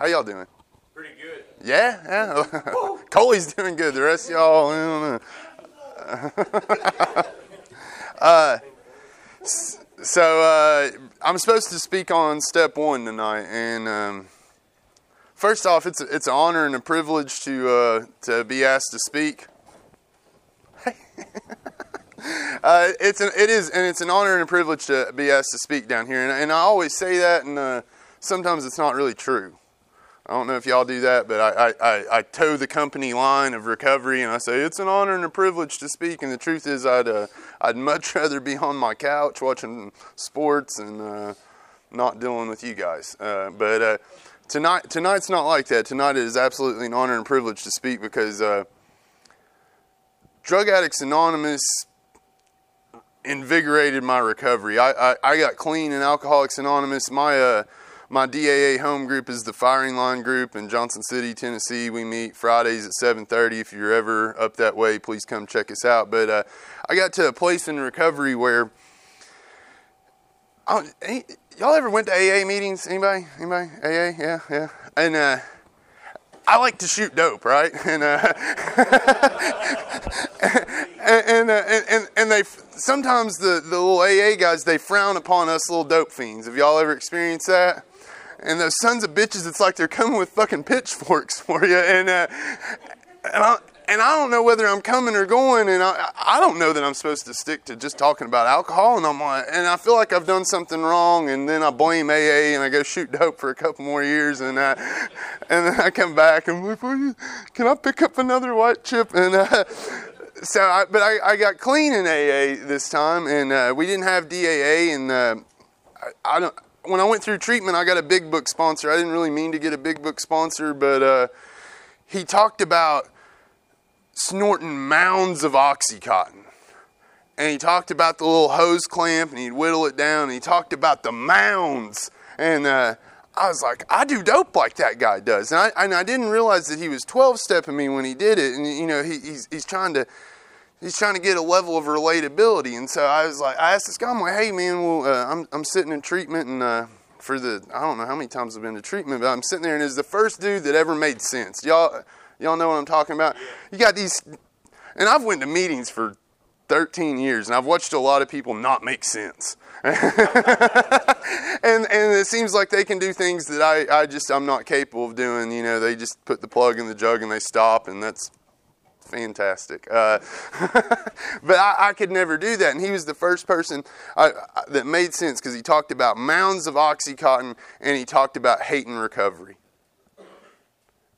How y'all doing? Pretty good. Yeah, yeah. Coley's doing good. The rest of y'all, I don't know. uh, so uh, I'm supposed to speak on step one tonight, and um, first off, it's a, it's an honor and a privilege to uh, to be asked to speak. uh, it's an, it is, and it's an honor and a privilege to be asked to speak down here, and, and I always say that, and uh, sometimes it's not really true. I don't know if y'all do that, but I, I, I, toe the company line of recovery and I say it's an honor and a privilege to speak. And the truth is, I'd uh, I'd much rather be on my couch watching sports and uh, not dealing with you guys. Uh, but uh, tonight tonight's not like that. Tonight is absolutely an honor and privilege to speak because uh, Drug Addicts Anonymous invigorated my recovery. I, I, I got clean in Alcoholics Anonymous. My uh, my DAA home group is the Firing Line Group in Johnson City, Tennessee. We meet Fridays at 7:30. If you're ever up that way, please come check us out. But uh, I got to a place in recovery where I, y'all ever went to AA meetings? Anybody? Anybody? AA? Yeah, yeah. And uh, I like to shoot dope, right? And uh, and and, uh, and, and they sometimes the the little AA guys they frown upon us little dope fiends. Have y'all ever experienced that? And those sons of bitches, it's like they're coming with fucking pitchforks for you. And, uh, and, I, and I don't know whether I'm coming or going, and I, I don't know that I'm supposed to stick to just talking about alcohol. And I'm like, and I feel like I've done something wrong, and then I blame AA and I go shoot dope for a couple more years, and uh, and then I come back and I'm like, can I pick up another white chip? And uh, so, I, but I, I got clean in AA this time, and uh, we didn't have DAA, and uh, I, I don't when I went through treatment, I got a big book sponsor. I didn't really mean to get a big book sponsor, but uh, he talked about snorting mounds of Oxycontin. And he talked about the little hose clamp and he'd whittle it down. And he talked about the mounds. And uh, I was like, I do dope like that guy does. And I, and I didn't realize that he was 12 stepping me when he did it. And, you know, he, he's, he's trying to he's trying to get a level of relatability. And so I was like, I asked this guy, I'm like, hey man, well, uh, I'm I'm sitting in treatment and uh, for the I don't know how many times I've been to treatment, but I'm sitting there and it's the first dude that ever made sense. Y'all y'all know what I'm talking about? You got these, and I've went to meetings for 13 years and I've watched a lot of people not make sense. and and it seems like they can do things that I, I just I'm not capable of doing. You know, they just put the plug in the jug and they stop, and that's fantastic. Uh, but I, I, could never do that. And he was the first person I, I, that made sense because he talked about mounds of Oxycontin and he talked about hate and recovery.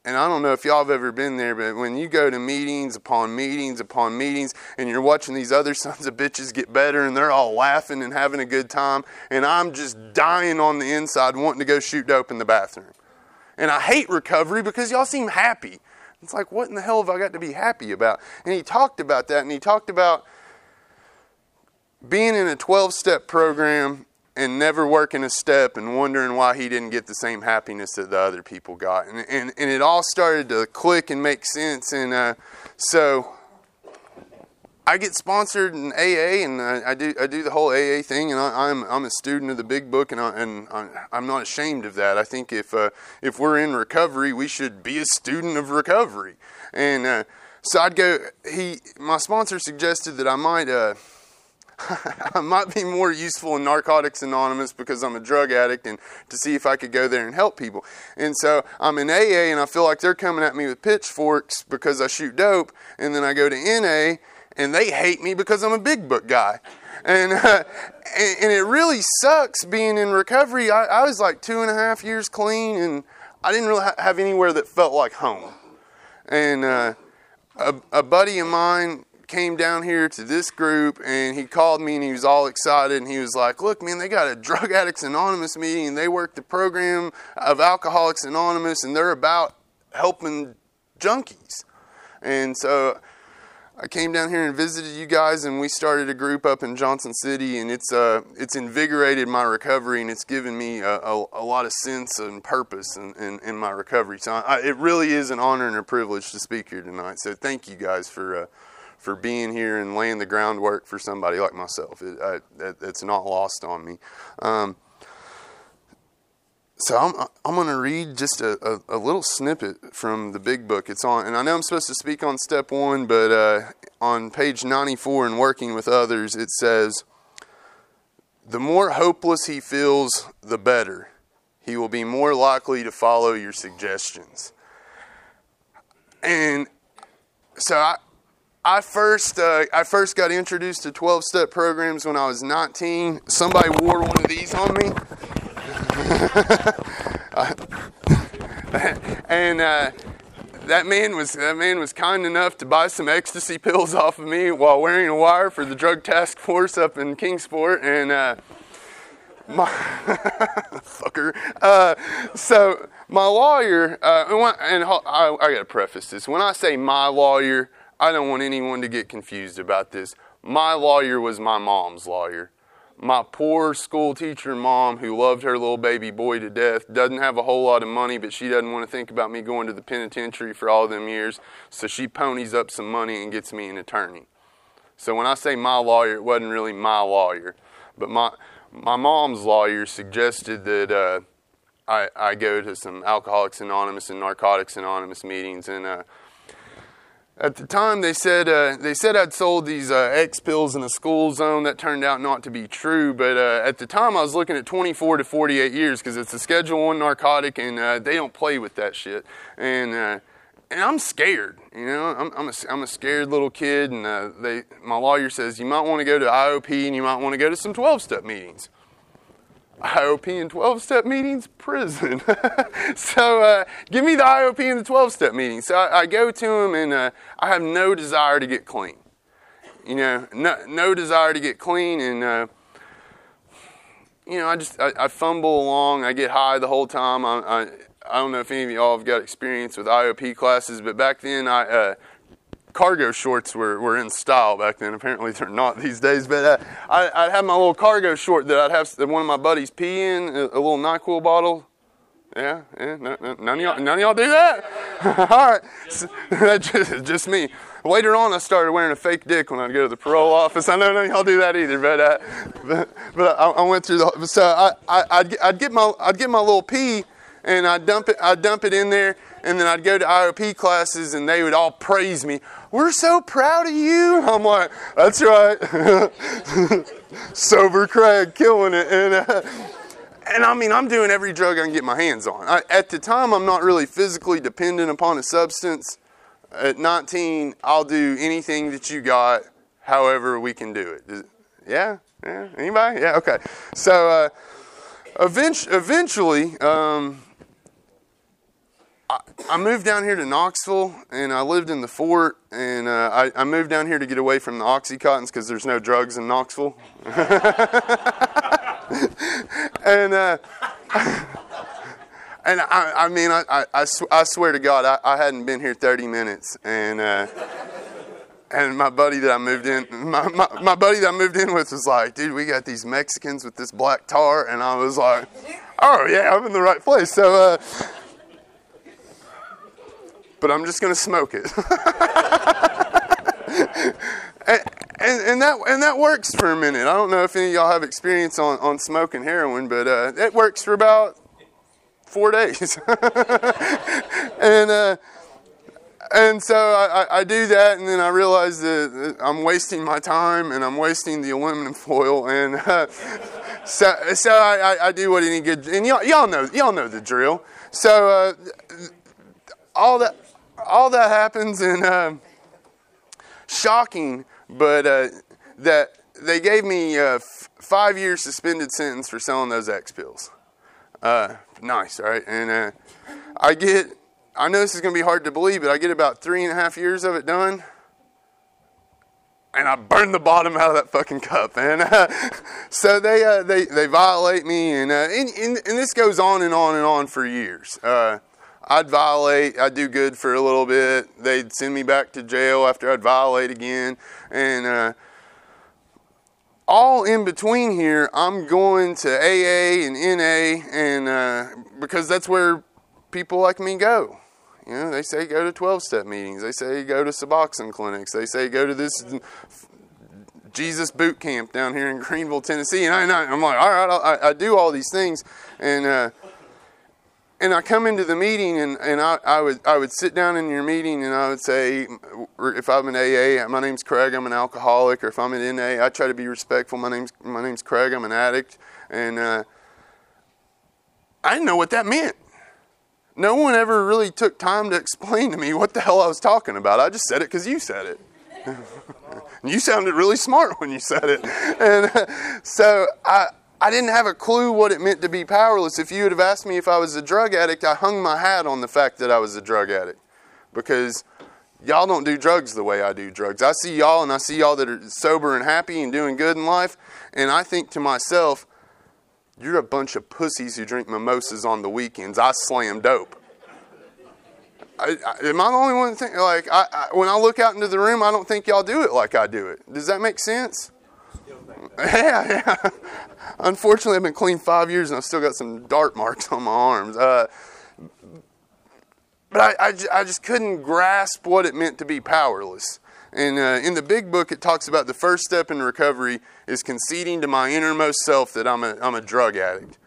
And I don't know if y'all have ever been there, but when you go to meetings upon meetings upon meetings and you're watching these other sons of bitches get better and they're all laughing and having a good time, and I'm just dying on the inside wanting to go shoot dope in the bathroom. And I hate recovery because y'all seem happy. It's like, what in the hell have I got to be happy about? And he talked about that, and he talked about being in a 12 step program and never working a step and wondering why he didn't get the same happiness that the other people got. And, and, and it all started to click and make sense. And uh, so I get sponsored in AA, and I, I, do I do the whole AA thing, and I, am I'm, I'm a student of the Big Book, and I, and I'm not ashamed of that. I think if uh, if we're in recovery, we should be a student of recovery. And uh, so I'd go. He my sponsor suggested that I might. Uh, I might be more useful in Narcotics Anonymous because I'm a drug addict and to see if I could go there and help people. And so I'm in AA and I feel like they're coming at me with pitchforks because I shoot dope. And then I go to NA and they hate me because I'm a big book guy. And, uh, and, and, it really sucks being in recovery. I, I, was like two and a half years clean, and I didn't really ha- have anywhere that felt like home. And uh, a, a buddy of mine came down here to this group and he called me and he was all excited and he was like, Look, man, they got a Drug Addicts Anonymous meeting and they work the program of Alcoholics Anonymous and they're about helping junkies. And so I came down here and visited you guys, and we started a group up in Johnson City, and it's uh, it's invigorated my recovery, and it's given me a, a, a lot of sense and purpose in, in, in my recovery. So I, it really is an honor and a privilege to speak here tonight. So thank you guys for uh, for being here and laying the groundwork for somebody like myself. It, I, it, it's not lost on me. Um, so I'm I'm going to read just a, a, a, little snippet from the big book. It's on, and I know I'm supposed to speak on step one, but uh, on page 94 in working with others, it says, "The more hopeless he feels, the better. He will be more likely to follow your suggestions." And so I. I first uh, I first got introduced to 12 step programs when I was 19. Somebody wore one of these on me. and uh, that man was that man was kind enough to buy some ecstasy pills off of me while wearing a wire for the drug task force up in Kingsport, and uh, my fucker. Uh, so my lawyer, uh, and, and I, I got to preface this. When I say my lawyer, I don't want anyone to get confused about this. My lawyer was my mom's lawyer my poor school teacher mom who loved her little baby boy to death doesn't have a whole lot of money, but she doesn't want to think about me going to the penitentiary for all them years. So she ponies up some money and gets me an attorney. So when I say my lawyer, it wasn't really my lawyer, but my my mom's lawyer suggested that uh, I, I go to some Alcoholics Anonymous and Narcotics Anonymous meetings and. Uh, at the time, they said uh, they said I'd sold these uh, X pills in a school zone. That turned out not to be true. But uh, at the time, I was looking at 24 to 48 years because it's a Schedule One narcotic, and uh, they don't play with that shit. And uh, and I'm scared. You know, I'm I'm a, I'm a scared little kid. And uh, they my lawyer says you might want to go to IOP and you might want to go to some 12 step meetings. IOP and 12 step meetings, prison. so uh, give me the IOP and the 12 step meetings. So I, I, go to them and uh, I have no desire to get clean. You know, no, no desire to get clean. And, uh, you know, I just, I, I, fumble along. I get high the whole time. I, I, I, don't know if any of y'all have got experience with IOP classes, but back then I, uh, cargo shorts were, were in style back then. Apparently, they're not these days. But uh, I, would have my little cargo short that I'd have one of my buddies pee in, a, a little NyQuil bottle. Yeah, yeah. No, no, none, of y'all, none of y'all do that? All right. That's just, just, me. Later on, I started wearing a fake dick when I'd go to the parole office. I know none of y'all do that either, but, uh, but, but I, I, went through the. So I, I, would I'd get my I'd get my little pee, and I'd dump it I'd dump it in there, and then I'd go to IOP classes, and they would all praise me we're so proud of you. I'm like, that's right. Sober Craig killing it. And, uh, and I mean, I'm doing every drug I can get my hands on. I, at the time, I'm not really physically dependent upon a substance. At 19, I'll do anything that you got, however we can do it. yeah? Yeah? Anybody? Yeah, okay. So, uh, eventually, um, I, moved down here to Knoxville and I lived in the fort and uh, I, I, moved down here to get away from the Oxycontins because there's no drugs in Knoxville. and uh, and I, I mean, I, I, sw- I, swear to God, I, I hadn't been here 30 minutes and. Uh, and my buddy that I moved in, my, my, my buddy that I moved in with was like, dude, we got these Mexicans with this black tar. And I was like, oh, yeah, I'm in the right place. So, uh, but I'm just going to smoke it. and, and, and, that, and that works for a minute. I don't know if any of y'all have experience on, on smoking heroin, but uh, it works for about four days. and, uh, and so I, I, do that, and then I realize that I'm wasting my time and I'm wasting the aluminum foil. And uh, so, so I, I, do what any good, and y'all, y'all know, y'all know the drill. So uh, all that, all that happens, and uh, shocking, but uh, that they gave me a f- five year suspended sentence for selling those X pills. Uh, nice, right? And uh, I get, I know this is going to be hard to believe, but I get about three and a half years of it done. And I burn the bottom out of that fucking cup, and uh, so they uh, they they violate me, and, and, and and this goes on and on and on for years. I'd violate, I'd do good for a little bit. They'd send me back to jail after I'd violate again. And uh, all in between here, I'm going to AA and NA, and uh, because that's where people like me go. You know, they say go to 12 step meetings, they say go to Suboxone clinics, they say go to this Jesus boot camp down here in Greeneville, Tennessee. And I, am like, all right, I, I do all these things. And, uh, and I come into the meeting and, and I, I would I would sit down in your meeting and I would say if I'm an AA my name's Craig I'm an alcoholic or if I'm an NA I try to be respectful my name's my name's Craig I'm an addict and uh, I didn't know what that meant. No one ever really took time to explain to me what the hell I was talking about. I just said it because you said it. you sounded really smart when you said it. And uh, so I, I didn't have a clue what it meant to be powerless. If you would have asked me if I was a drug addict, I hung my hat on the fact that I was a drug addict because y'all don't do drugs the way I do drugs. I see y'all and I see y'all that are sober and happy and doing good in life, and I think to myself, you're a bunch of pussies who drink mimosas on the weekends. I slam dope. I, I, am I the only one think like I, when I look out into the room, I don't think y'all do it like I do it. Does that make sense? Yeah, yeah. Unfortunately, I've been clean five years and I've still got some dart marks on my arms. Uh, but I, I, I, just couldn't grasp what it meant to be powerless. And uh, in the big book, it talks about the first step in recovery is conceding to my innermost self that I'm a, I'm a drug addict.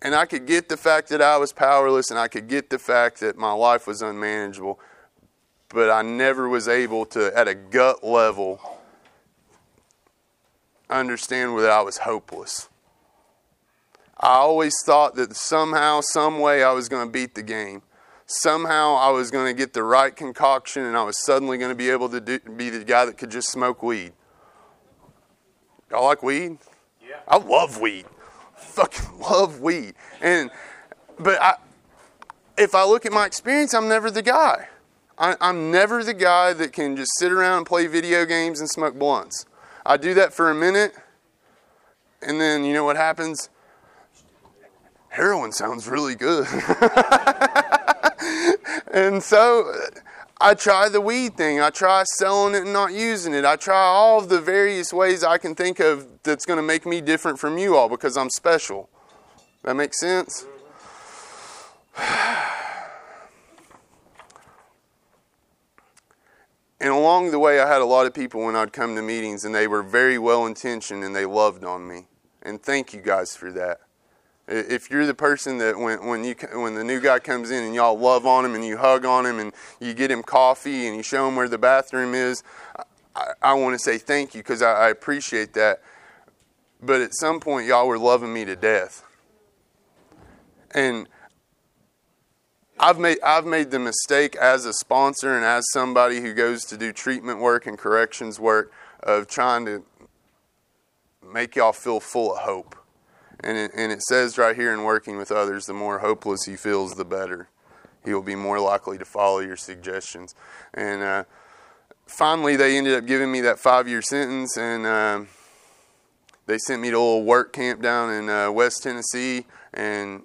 And I could get the fact that I was powerless and I could get the fact that my life was unmanageable, but I never was able to, at a gut level, understand that I was hopeless. I always thought that somehow, some way, I was going to beat the game. Somehow, I was going to get the right concoction, and I was suddenly going to be able to do, be the guy that could just smoke weed. Y'all like weed? Yeah. I love weed. Fucking love weed. And but I, if I look at my experience, I'm never the guy. I, I'm never the guy that can just sit around and play video games and smoke blunts. I do that for a minute, and then you know what happens? Heroin sounds really good. and so I try the weed thing. I try selling it and not using it. I try all of the various ways I can think of that's going to make me different from you all because I'm special. That makes sense? And along the way, I had a lot of people when I'd come to meetings, and they were very well intentioned and they loved on me. And thank you guys for that. If you're the person that when when you when the new guy comes in and y'all love on him and you hug on him and you get him coffee and you show him where the bathroom is, I, I want to say thank you because I, I appreciate that. But at some point, y'all were loving me to death, and I've made I've made the mistake as a sponsor and as somebody who goes to do treatment work and corrections work of trying to make y'all feel full of hope. And it, and it says right here in working with others, the more hopeless he feels, the better. He will be more likely to follow your suggestions. And uh, finally, they ended up giving me that five year sentence, and uh, they sent me to a little work camp down in uh, West Tennessee. And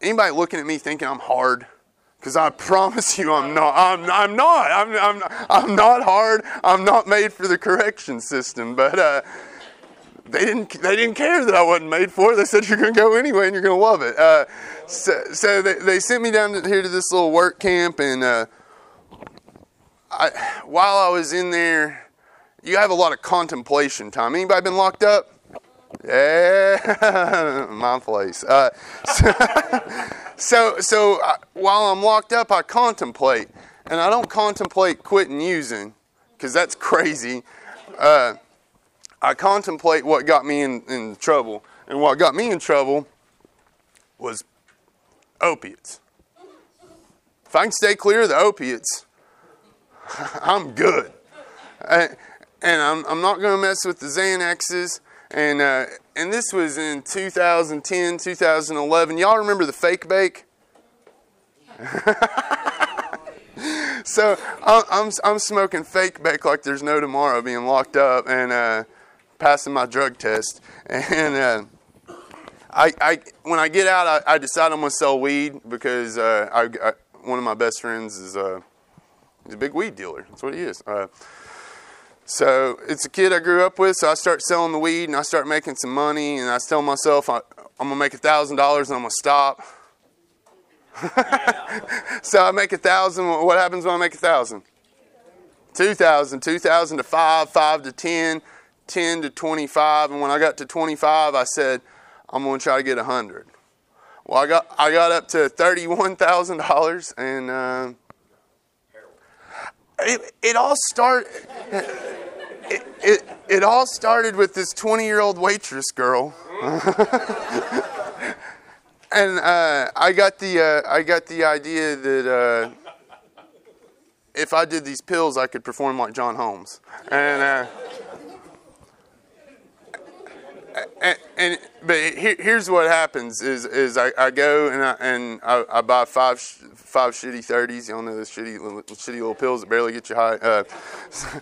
Anybody looking at me thinking I'm hard? Because I promise you, I'm not. I'm, I'm not. I'm, I'm, I'm not hard. I'm not made for the correction system. But uh, they didn't. They didn't care that I wasn't made for it. They said you're going to go anyway, and you're going to love it. Uh, so, so they, they sent me down here to this little work camp, and uh, I, while I was in there, you have a lot of contemplation time. Anybody been locked up? Yeah, my place. Uh, so, so, so uh, while I'm locked up, I contemplate, and I don't contemplate quitting using, because that's crazy. Uh, I contemplate what got me in, in trouble, and what got me in trouble was opiates. If I can stay clear of the opiates, I'm good. And, and I'm, I'm not going to mess with the Xanaxes and uh, and this was in 2010, 2011. Y'all remember the fake bake? so I'm, I'm smoking fake bake like there's no tomorrow, being locked up and uh, passing my drug test. And uh, I, I, when I get out, I, I decide I'm gonna sell weed because uh, I, I, one of my best friends is uh, he's a big weed dealer. That's what he is. So it's a kid I grew up with. So I start selling the weed and I start making some money. And I tell myself I, am gonna make a thousand dollars and I'm gonna stop. so I make a thousand. What happens when I make a thousand? Two thousand, two thousand to five, five to ten, ten to twenty-five. And when I got to twenty-five, I said I'm gonna try to get a hundred. Well, I got I got up to thirty-one thousand dollars, and uh, it it all started. It, it, it all started with this 20 year old waitress girl. and uh, I got the uh, I got the idea that uh, if I did these pills, I could perform like John Holmes. And uh, and, but here, here's what happens is is I, I go and I and I, I buy five five shitty thirties. Y'all know those shitty little, shitty little pills that barely get you high. Uh,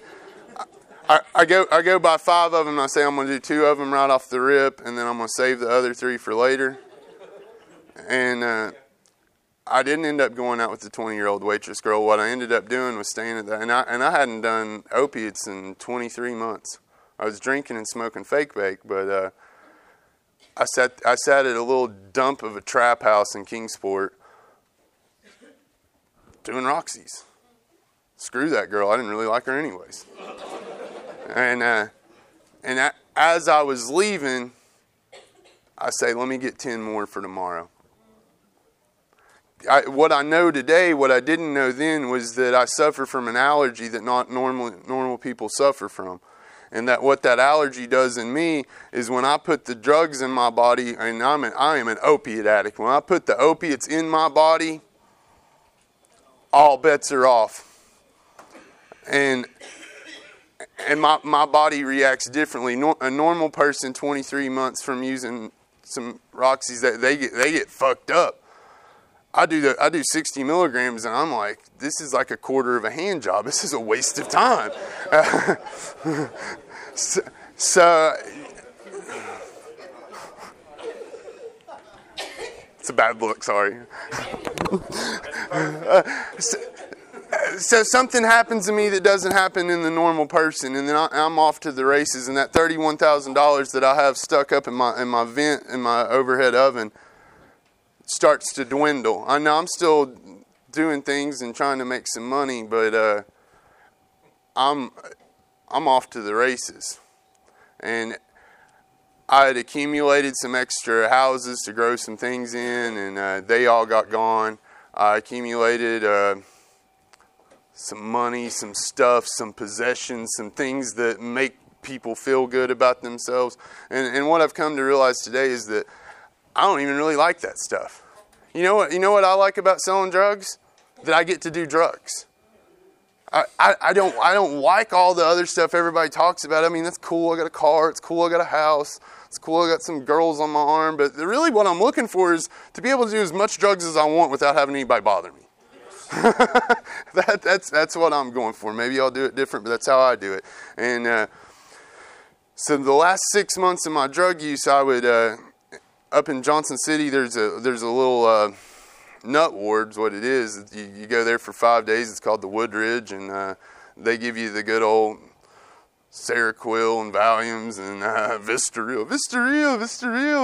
I, I go I go buy five of them. I say I'm to do two of them right off the rip, and then I'm to save the other three for later. And uh, I didn't end up going out with the 20 year old waitress girl. What I ended up doing was staying at that, and I and I hadn't done opiates in 23 months. I was drinking and smoking fake bake, but uh, I sat I sat at a little dump of a trap house in Kingsport doing Roxy's. Screw that girl. I didn't really like her anyways. And uh, and I, as I was leaving, I say, let me get ten more for tomorrow. I, what I know today, what I didn't know then, was that I suffer from an allergy that not normal normal people suffer from and that what that allergy does in me is when I put the drugs in my body, and I'm an, I am an opiate addict. When I put the opiates in my body, all bets are off. And and my, my body reacts differently. No, a normal person, 23 months from using some Roxy's, that they get they get fucked up. I do the I do 60 milligrams, and I'm like, this is like a quarter of a hand job. This is a waste of time. so, so it's a bad look. Sorry. so, so, something happens to me that doesn't happen in the normal person, and then I, am off to the races. And that thirty-one thousand dollars that I have stuck up in my in my vent in my overhead oven starts to dwindle. I know I'm still doing things and trying to make some money, but uh, I'm I'm off to the races. And I had accumulated some extra houses to grow some things in, and uh, they all got gone. I accumulated uh, some money, some stuff, some possessions, some things that make people feel good about themselves. And, and what I've come to realize today is that I don't even really like that stuff. You know what? You know what I like about selling drugs? That I get to do drugs. I, I, I don't I don't like all the other stuff everybody talks about. I mean, that's cool. I got a car. It's cool. I got a house. It's cool. I got some girls on my arm. But really, what I'm looking for is to be able to do as much drugs as I want without having anybody bother me. that, that's that's what I'm going for. Maybe I'll do it different, but that's how I do it. And uh, so the last six months of my drug use, I would uh, up in Johnson City. There's a there's a little uh, nut ward's what it is. You, you, go there for five days. It's called the Woodridge, and uh, they give you the good old Seroquel and Valiums and uh, Vistaril, Vistaril,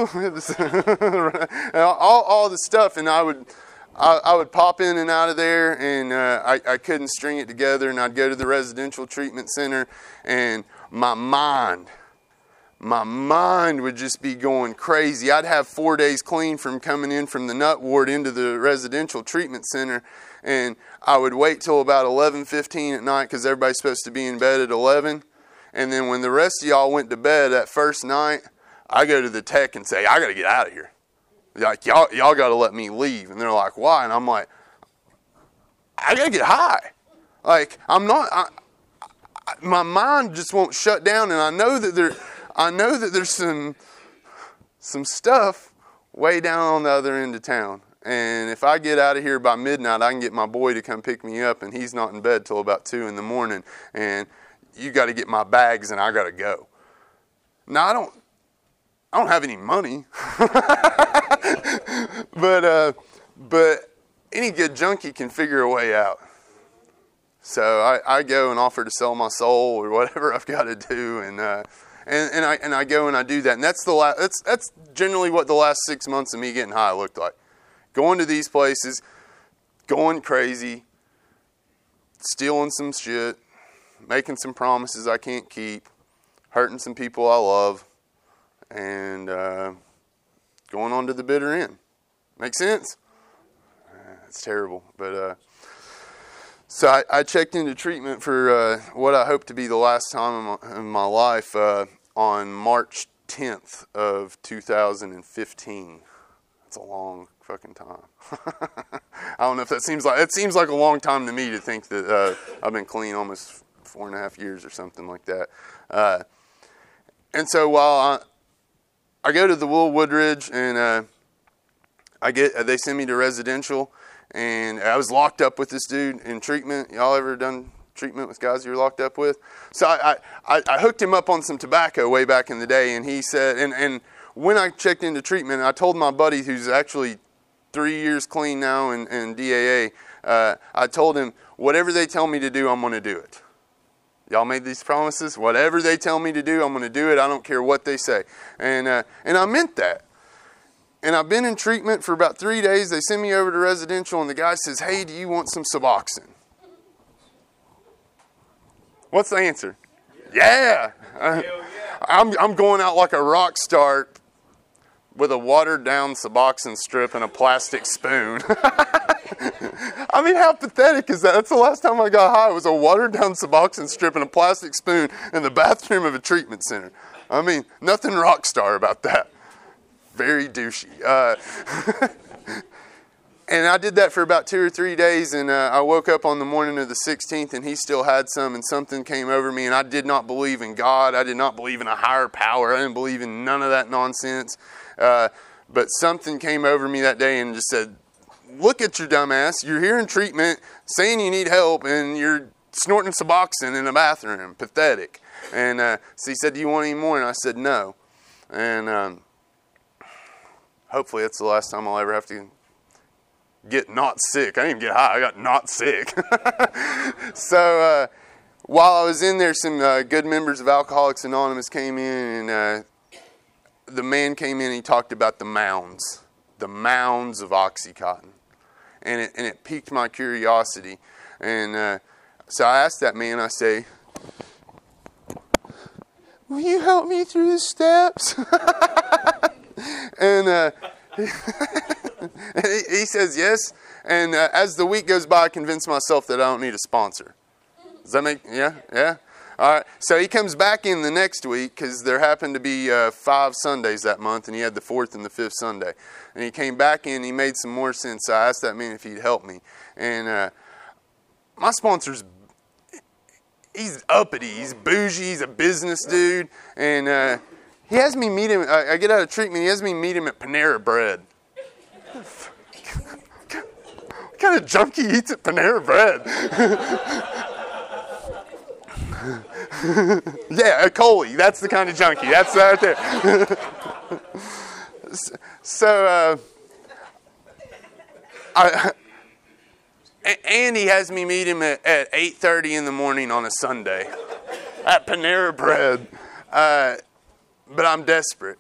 Vistaril, all, all the stuff. And I would, I, I, would pop in and out of there, and uh, I, I couldn't string it together. And I'd go to the residential treatment center, and my mind my mind would just be going crazy. I'd have four days clean from coming in from the nut ward into the residential treatment center, and I would wait till about 11:15 at night because everybody's supposed to be in bed at 11. And then when the rest of y'all went to bed that first night, I go to the tech and say, "I got to get out of here." Like y'all, y'all got to let me leave. And they're like, "Why?" And I'm like, "I got to get high." Like I'm not. I, my mind just won't shut down, and I know that there I know that there's some some stuff way down on the other end of town. And if I get out of here by midnight, I can get my boy to come pick me up, and he's not in bed till about two in the morning. And you got to get my bags, and I got to go. Now I don't, I don't have any money, but uh, but any good junkie can figure a way out. So I, I go and offer to sell my soul or whatever I've got to do, and. Uh, and, and I and I go and I do that, and that's the last. That's that's generally what the last six months of me getting high looked like. Going to these places, going crazy, stealing some shit, making some promises I can't keep, hurting some people I love, and uh, going on to the bitter end. Make sense? It's terrible, but uh, so I, I, checked into treatment for uh, what I hope to be the last time in my, in my life uh, on March 10th of 2015. That's a long fucking time. I don't know if that seems like it seems like a long time to me to think that uh, I've been clean almost four and a half years or something like that. Uh, and so while I, I go to the Will Woodridge and uh, I get they send me to residential and I was locked up with this dude in treatment. Y'all ever done treatment with guys you're locked up with? So I, I, I hooked him up on some tobacco way back in the day, and he said, and, and when I checked into treatment, I told my buddy who's actually three years clean now in, in DAA, uh, I told him, whatever they tell me to do, I'm going to do it. Y'all made these promises. Whatever they tell me to do, I'm going to do it. I don't care what they say. And, uh, and I meant that and I've been in treatment for about three days. They send me over to residential, and the guy says, Hey, do you want some Suboxone? What's the answer? Yeah. yeah. Uh, I'm, I'm going out like a rock star with a watered down Suboxone strip and a plastic spoon. I mean, how pathetic is that? That's the last time I got high. It was a watered down Suboxone strip and a plastic spoon in the bathroom of a treatment center. I mean, nothing rock star about that very douchey. Uh, and I did that for about two or three days, and uh, I woke up on the morning of the 16th, and he still had some, and something came over me, and I did not believe in God. I did not believe in a higher power. I didn't believe in none of that nonsense. Uh, but something came over me that day and just said, Look at your dumbass. You're here in treatment, saying you need help, and you're snorting Suboxone in a bathroom. Pathetic. And uh, so he said, Do you want any more? And I said, No. And um, hopefully it's the last time I'll ever have to get not sick. I didn't even get high, I got not sick. so uh, while I was in there, some uh, good members of Alcoholics Anonymous came in, and uh, the man came in and he talked about the mounds, the mounds of Oxycontin. And it, and it piqued my curiosity. And uh, so I asked that man, I say, Will you help me through the steps? and uh, he, he, says yes. And uh, as the week goes by, I convince myself that I don't need a sponsor. Does that make yeah yeah? All right. So he comes back in the next week because there happened to be uh, five Sundays that month, and he had the fourth and the fifth Sunday. And he came back in. He made some more sense. I asked that man if he'd help me. And uh, my sponsor's he's uppity. He's bougie. He's a business dude, and uh, he has me meet him. I, get out of treatment. He has me meet him at Panera Bread. what kind of junkie eats at Panera Bread? yeah, a Coley. That's the kind of junkie. That's right there. so, uh, I, and he has me meet him at, at 8.30 in the morning on a Sunday at Panera Bread. Uh, but I'm desperate.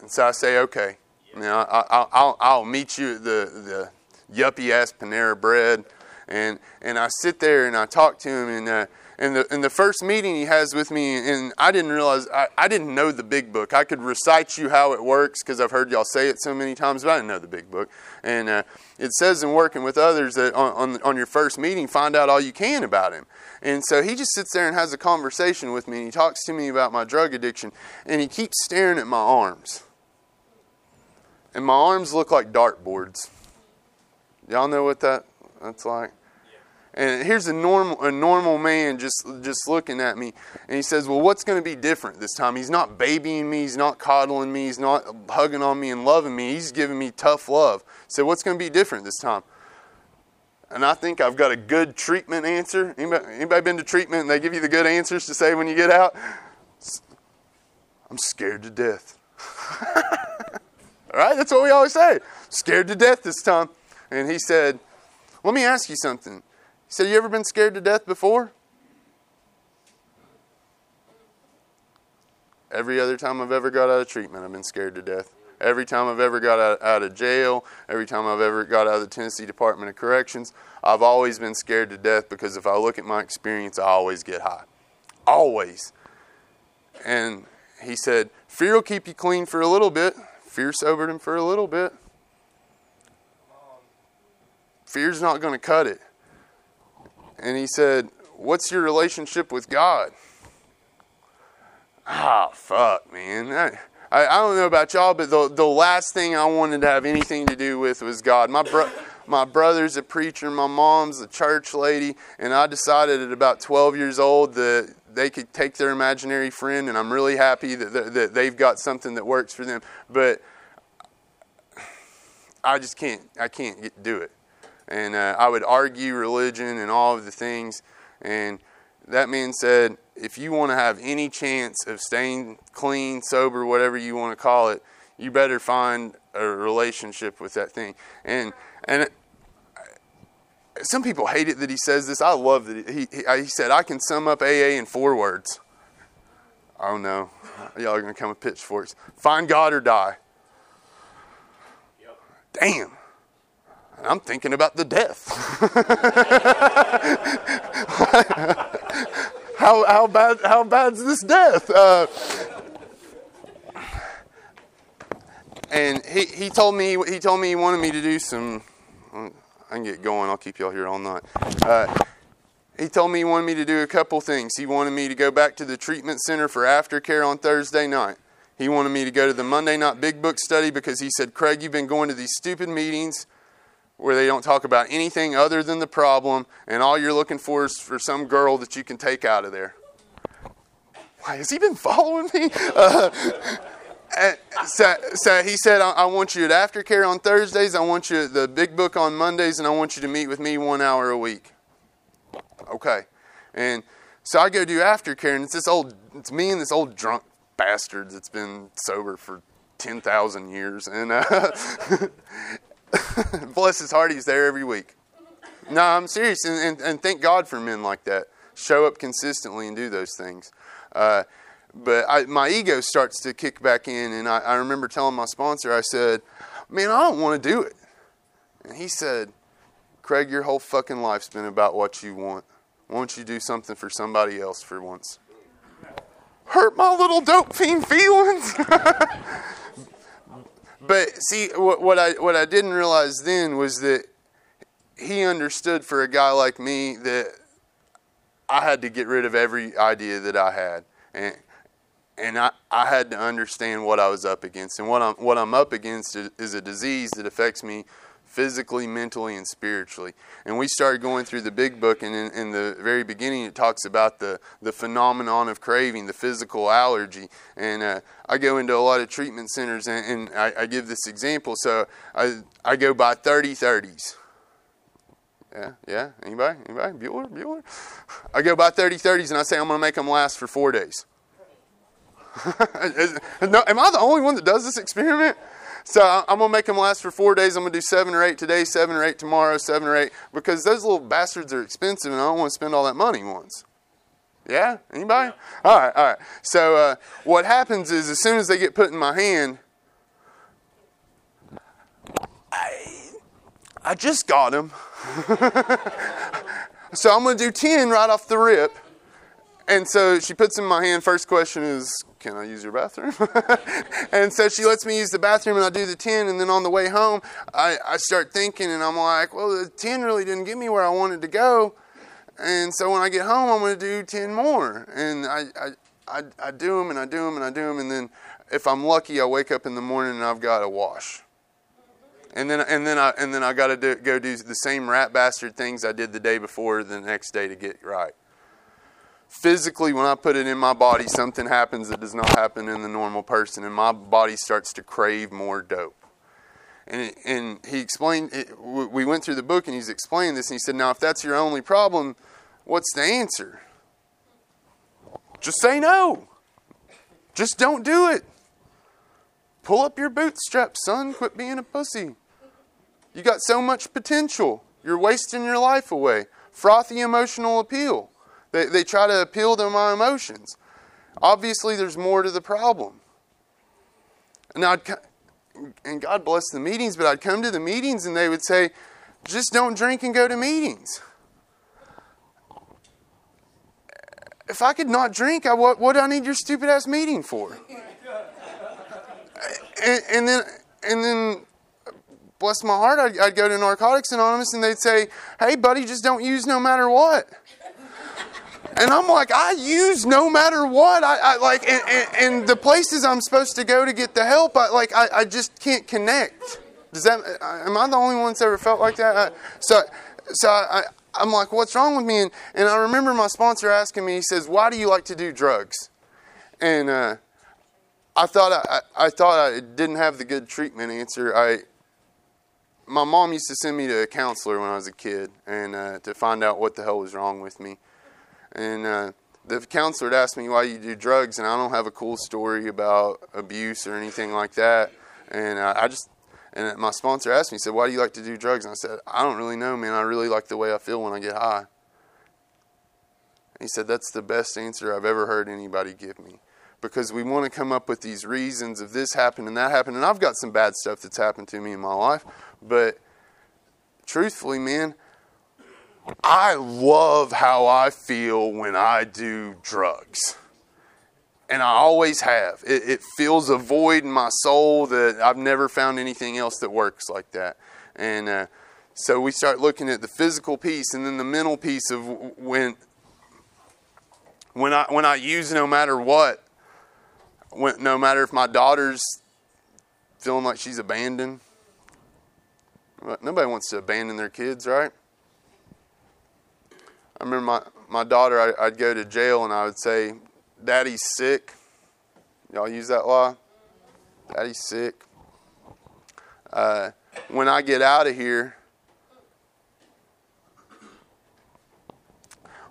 And so I say, okay, you know, I, will I'll meet you at the, the yuppie ass Panera Bread. And, and I sit there and I talk to him. And, uh, and, the, and the first meeting he has with me, and I didn't realize, I, I didn't know the big book. I could recite you how it works because I've heard y'all say it so many times, but I didn't know the big book. And uh, it says in working with others that on, on, on your first meeting, find out all you can about him. And so he just sits there and has a conversation with me, and he talks to me about my drug addiction, and he keeps staring at my arms. And my arms look like dartboards. Y'all know what that that's like? And here's a normal a normal man just just looking at me, and he says, "Well, what's going to be different this time? He's not babying me, he's not coddling me, he's not hugging on me and loving me. He's giving me tough love. So what's going to be different this time?" And I think I've got a good treatment answer. Anybody, anybody been to treatment and they give you the good answers to say when you get out? I'm scared to death. All right, that's what we always say. Scared to death this time. And he said, Let me ask you something. He said, You ever been scared to death before? Every other time I've ever got out of treatment, I've been scared to death. Every time I've ever got out, out of jail, every time I've ever got out of the Tennessee Department of Corrections, I've always been scared to death because if I look at my experience, I always get high. Always. And he said, Fear will keep you clean for a little bit. Fear sobered him for a little bit. fear's not going to cut it. And he said, What's your relationship with God? Ah, fuck, man. I, I, I, don't know about y'all, but the, the last thing I wanted to have anything to do with was God. My, my brother's a preacher, my mom's a church lady, and I decided at about 12 years old that they could take their imaginary friend, and I'm really happy that, that they've got something that works for them. But I just can't, I can't get, do it. And uh, I would argue religion and all of the things. And that man said, if you want to have any chance of staying clean, sober, whatever you want to call it, you better find a relationship with that thing. And and some people hate it that he says this. I love that he, he, he said, I can sum up AA in four words. Oh no, y'all are to come with pitchforks. Find God or die. Yep. Damn. I'm thinking about the death. how, how bad how bad's this death? Uh, and he, he told me he told me he wanted me to do some I can get going. I'll keep y'all here all night. Uh, he told me he wanted me to do a couple things. He wanted me to go back to the treatment center for aftercare on Thursday night. He wanted me to go to the Monday night big book study because he said, Craig, you've been going to these stupid meetings where they don't talk about anything other than the problem, and all you're looking for is for some girl that you can take out of there. Why, has he been following me? Uh, so, so, he said, I, I, want you at aftercare on Thursdays. I want you at the big book on Mondays, and I want you to meet with me one hour a week. Okay. And so I go do aftercare, and it's this old, it's me and this old drunk bastard that's been sober for 10,000 years. And uh, bless his heart, he's there every week. No, I'm serious. And, and, and, thank God for men like that. Show up consistently and do those things. Uh, but I, my ego starts to kick back in, and I, I remember telling my sponsor, I said, "Man, I don't want to do it." And he said, "Craig, your whole fucking life's been about what you want. Why don't you do something for somebody else for once?" Hurt my little dope fiend feelings. but see, what, what I what I didn't realize then was that he understood for a guy like me that I had to get rid of every idea that I had. And and I, I had to understand what I was up against. And what I'm, what I'm up against is a disease that affects me physically, mentally, and spiritually. And we started going through the big book, and in, in, the very beginning, it talks about the, the phenomenon of craving, the physical allergy. And uh, I go into a lot of treatment centers, and, and I, I, give this example. So I, I go buy 30 30s. Yeah, yeah. Anybody? Anybody? Bueller? Bueller? I go buy 30 30s, and I say I'm going to make them last for four days. no, am I the only one that does this experiment? So I'm gonna make them last for four days. I'm gonna do seven or eight today, seven or eight tomorrow, seven or eight, because those little bastards are expensive, and I don't want to spend all that money once. Yeah, anybody? All right, all right. So uh, what happens is, as soon as they get put in my hand, I, I just got them. so I'm gonna do ten right off the rip. And so she puts in my hand. First question is, can I use your bathroom? and so she lets me use the bathroom and I do the 10. And then on the way home, I, I start thinking and I'm like, well, the 10 really didn't get me where I wanted to go. And so when I get home, I'm going to do 10 more. And I, I, I, I do them and I do them and I do them. And then if I'm lucky, I wake up in the morning and I've got to wash. And then, and then I, and then I got to go do the same rat bastard things I did the day before the next day to get right physically, when I put it in my body, something happens that does not happen in the normal person, and my body starts to crave more dope. And, it, and he explained, it, we went through the book and he's explained this, and he said, Now, if that's your only problem, what's the answer? Just say no. Just don't do it. Pull up your bootstraps, son. Quit being a pussy. You got so much potential. You're wasting your life away. Frothy emotional appeal. They, they try to appeal to my emotions. Obviously, there's more to the problem. And, I'd, and God bless the meetings, but I'd come to the meetings and they would say, just don't drink and go to meetings. If I could not drink, I, what, what do I need your stupid ass meeting for? and, and then, and then bless my heart, I'd, I'd go to Narcotics Anonymous and they'd say, hey, buddy, just don't use no matter what. And I'm like, I use no matter what. I, I like, and, and, and, the places I'm supposed to go to get the help, I like, I, I just can't connect. Does that? Am I the only one that's ever felt like that? I, so, so I, I'm like, what's wrong with me? And, and I remember my sponsor asking me, he says, why do you like to do drugs? And uh, I thought I, I thought I didn't have the good treatment answer. I my mom used to send me to a counselor when I was a kid, and uh, to find out what the hell was wrong with me. And uh, the counselor had asked me why you do drugs, and I don't have a cool story about abuse or anything like that. And uh, I just, and my sponsor asked me, he said, "Why do you like to do drugs?" And I said, "I don't really know, man. I really like the way I feel when I get high." And he said, "That's the best answer I've ever heard anybody give me." Because we want to come up with these reasons of this happened and that happened, and I've got some bad stuff that's happened to me in my life, but truthfully, man, I love how I feel when I do drugs. And I always have. It, it, fills a void in my soul that I've never found anything else that works like that. And uh, so we start looking at the physical piece and then the mental piece of when when I when I use no matter what, when, no matter if my daughter's feeling like she's abandoned. Nobody wants to abandon their kids, right? I remember my, my daughter, I, would go to jail and I would say, Daddy's sick. Y'all use that lie? Daddy's sick. Uh, when I get out of here,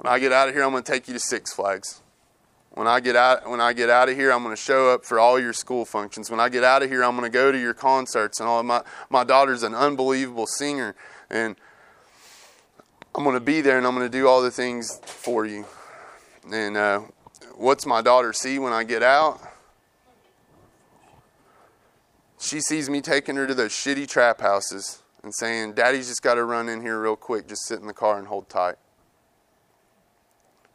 when I get out of here, I'm going to take you to Six Flags. When I get out, when I get out of here, I'm going to show up for all your school functions. When I get out of here, I'm going to go to your concerts and all. My my daughter's an unbelievable singer, and I'm going to be there and I'm going to do all the things for you. And uh, what's my daughter see when I get out? She sees me taking her to those shitty trap houses and saying, Daddy's just got to run in here real quick, just sit in the car and hold tight.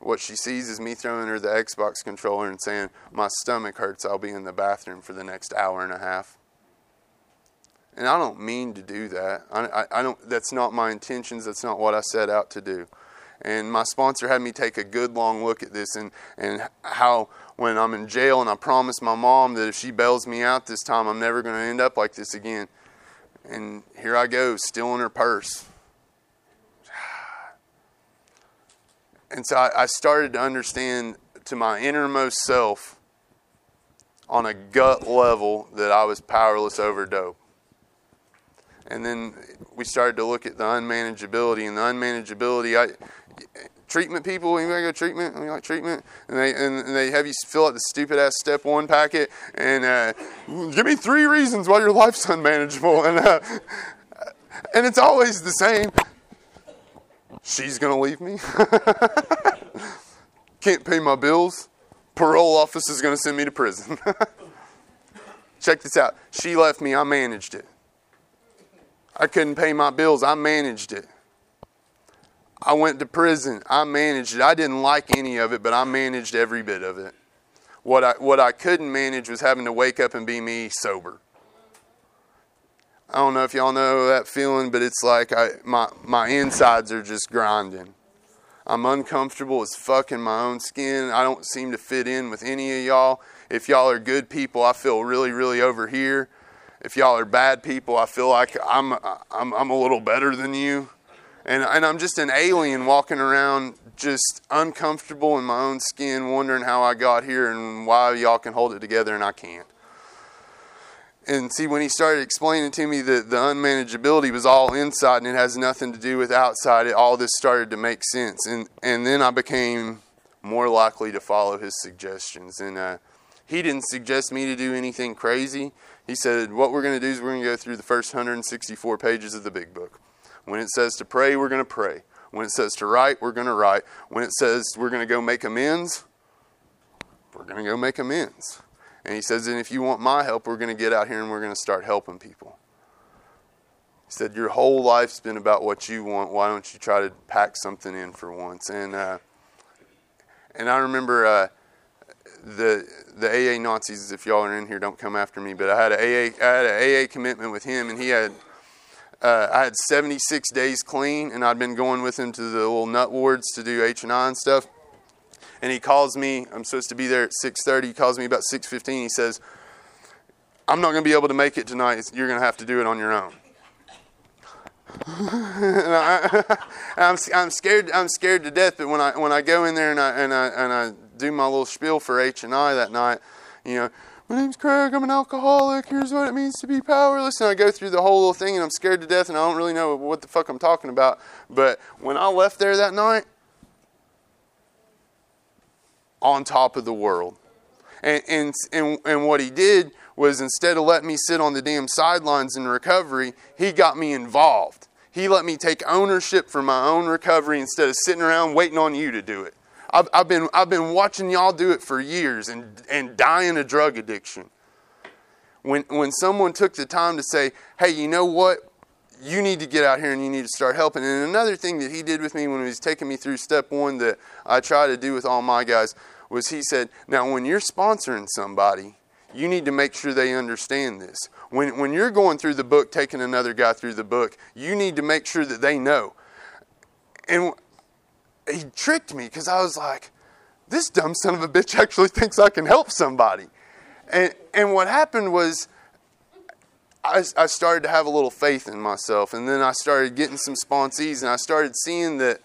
What she sees is me throwing her the Xbox controller and saying, My stomach hurts, I'll be in the bathroom for the next hour and a half. And I don't mean to do that. I, I, I, don't. That's not my intentions. That's not what I set out to do. And my sponsor had me take a good long look at this and, and how when I'm in jail and I promise my mom that if she bails me out this time, I'm never going to end up like this again. And here I go, stealing her purse. And so I, I started to understand to my innermost self on a gut level that I was powerless over dope. And then we started to look at the unmanageability and the unmanageability. I, treatment people, you go treatment, you like treatment, and they and they have you fill out the stupid ass step one packet and uh, give me three reasons why your life's unmanageable, and uh, and it's always the same. She's gonna leave me. Can't pay my bills. Parole office is gonna send me to prison. Check this out. She left me. I managed it. I couldn't pay my bills. I managed it. I went to prison. I managed it. I didn't like any of it, but I managed every bit of it. What I, what I couldn't manage was having to wake up and be me sober. I don't know if y'all know that feeling, but it's like I, my, my insides are just grinding. I'm uncomfortable as fuck in my own skin. I don't seem to fit in with any of y'all. If y'all are good people, I feel really, really over here if y'all are bad people, I feel like I'm, I'm, I'm a little better than you. And, and I'm just an alien walking around just uncomfortable in my own skin, wondering how I got here and why y'all can hold it together and I can't. And see, when he started explaining to me that the unmanageability was all inside and it has nothing to do with outside, it, all this started to make sense. And, and then I became more likely to follow his suggestions. And uh, he didn't suggest me to do anything crazy. He said, What we're going to do is we're going to go through the first 164 pages of the big book. When it says to pray, we're going to pray. When it says to write, we're going to write. When it says we're going to go make amends, we're going to go make amends. And he says, And if you want my help, we're going to get out here and we're going to start helping people. He said, Your whole life's been about what you want. Why don't you try to pack something in for once? And, uh, and I remember. Uh, the the AA Nazis, if y'all are in here, don't come after me. But I had a AA I had an AA commitment with him, and he had uh, I had 76 days clean, and I'd been going with him to the little nut wards to do H and I and stuff. And he calls me. I'm supposed to be there at 6:30. He calls me about 6:15. He says, "I'm not going to be able to make it tonight. You're going to have to do it on your own." I, am I'm scared. I'm scared to death. But when I when I go in there and I and I and I do my little spiel for H and I that night, you know, my name's Craig. I'm an alcoholic. Here's what it means to be powerless. And I go through the whole little thing, and I'm scared to death, and I don't really know what the fuck I'm talking about. But when I left there that night, on top of the world, and and and, and what he did was instead of letting me sit on the damn sidelines in recovery, he got me involved. He let me take ownership for my own recovery instead of sitting around waiting on you to do it. I've, I've, been, I've been watching y'all do it for years and, and dying of drug addiction. When, when someone took the time to say, hey, you know what? You need to get out here and you need to start helping. And another thing that he did with me when he was taking me through step one that I try to do with all my guys was he said, now when you're sponsoring somebody, you need to make sure they understand this. When, when you're going through the book, taking another guy through the book, you need to make sure that they know. And he tricked me because I was like, this dumb son of a bitch actually thinks I can help somebody. And, and what happened was, I, I started to have a little faith in myself. And then I started getting some sponsees, and I started seeing that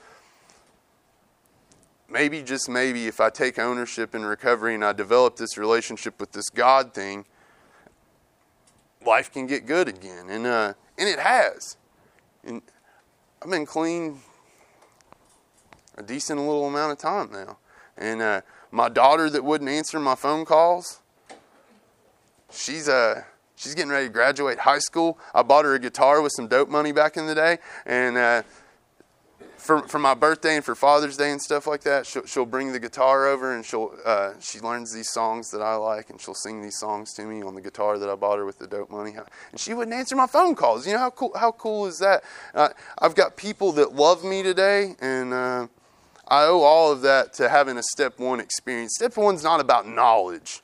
maybe, just maybe, if I take ownership in recovery and I develop this relationship with this God thing, life can get good again. And, uh, and it has. And I've been clean a decent little amount of time now. And uh, my daughter that wouldn't answer my phone calls, she's uh, she's getting ready to graduate high school. I bought her a guitar with some dope money back in the day, and uh, for for my birthday and for Father's Day and stuff like that, she'll, she'll bring the guitar over and she'll uh, she learns these songs that I like and she'll sing these songs to me on the guitar that I bought her with the dope money. And she wouldn't answer my phone calls. You know how cool how cool is that? Uh, I've got people that love me today, and uh, I owe all of that to having a step one experience. Step one's not about knowledge.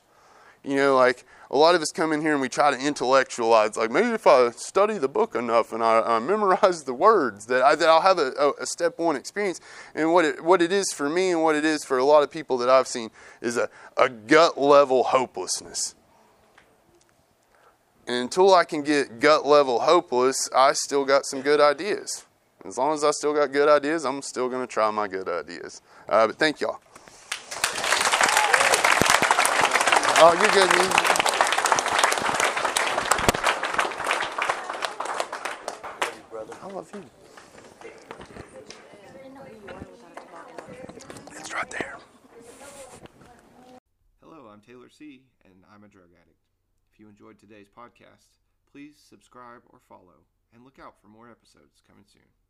You know, like a lot of us come in here and we try to intellectualize, like maybe if I study the book enough and I, I memorize the words, that, I, that I'll have a, a, step one experience. And what it, what it is for me and what it is for a lot of people that I've seen is a, a gut level hopelessness. And until I can get gut level hopeless, I still got some good ideas. As long as I still got good ideas, I'm still going to try my good ideas. Uh, but thank y'all. Oh, you're good, man. love you. It's right there. Hello, I'm Taylor C., and I'm a drug addict. If you enjoyed today's podcast, please subscribe or follow, and look out for more episodes coming soon.